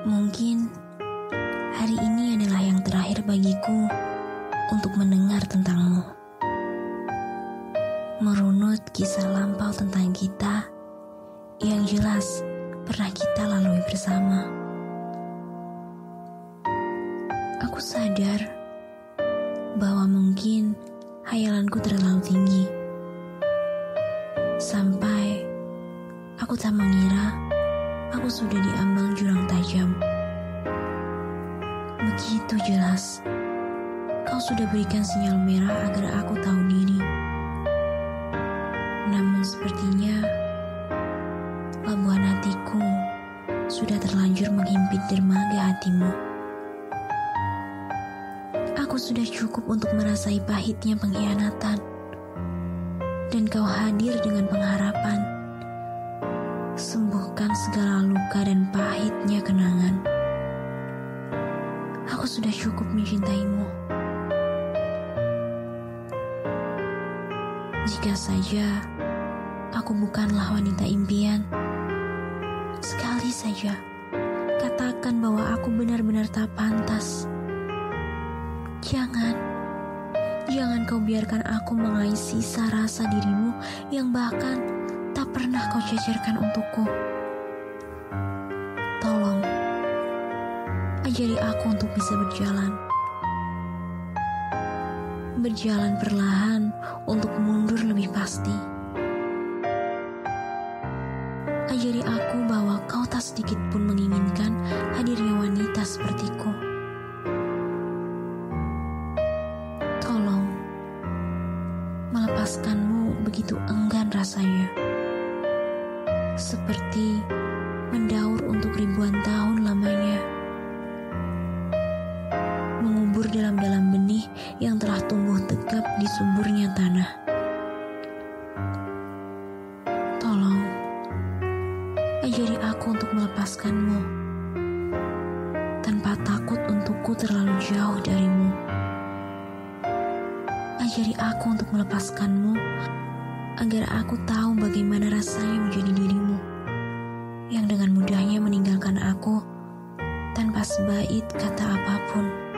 Mungkin hari ini adalah yang terakhir bagiku untuk mendengar tentangmu. Merunut kisah lampau tentang kita yang jelas pernah kita lalui bersama. Aku sadar bahwa mungkin hayalanku terlalu tinggi. Sampai aku tak mengira aku sudah diambang jurang tajam. Begitu jelas, kau sudah berikan sinyal merah agar aku tahu diri. Namun sepertinya labuhan hatiku sudah terlanjur menghimpit dermaga hatimu. Aku sudah cukup untuk merasai pahitnya pengkhianatan. Dan kau hadir dengan pengharapan. Sembuhkan segala luka dan pahitnya kenangan. Aku sudah cukup mencintaimu. Jika saja aku bukanlah wanita impian, sekali saja katakan bahwa aku benar-benar tak pantas. Jangan, jangan kau biarkan aku mengais sisa rasa dirimu yang bahkan tak pernah kau cecerkan untukku. Ajari aku untuk bisa berjalan. Berjalan perlahan untuk mundur lebih pasti. Ajari aku bahwa kau tak sedikit pun menginginkan hadirnya wanita sepertiku. Tolong, melepaskanmu begitu enggan rasanya. Seperti mendaur untuk ribuan tahun lamanya. Mengubur dalam-dalam benih yang telah tumbuh tegap di suburnya tanah. Tolong, ajari aku untuk melepaskanmu. Tanpa takut untukku terlalu jauh darimu. Ajari aku untuk melepaskanmu agar aku tahu bagaimana rasanya menjadi dirimu yang dengan mudahnya meninggalkan aku tanpa sebaik kata apa pun.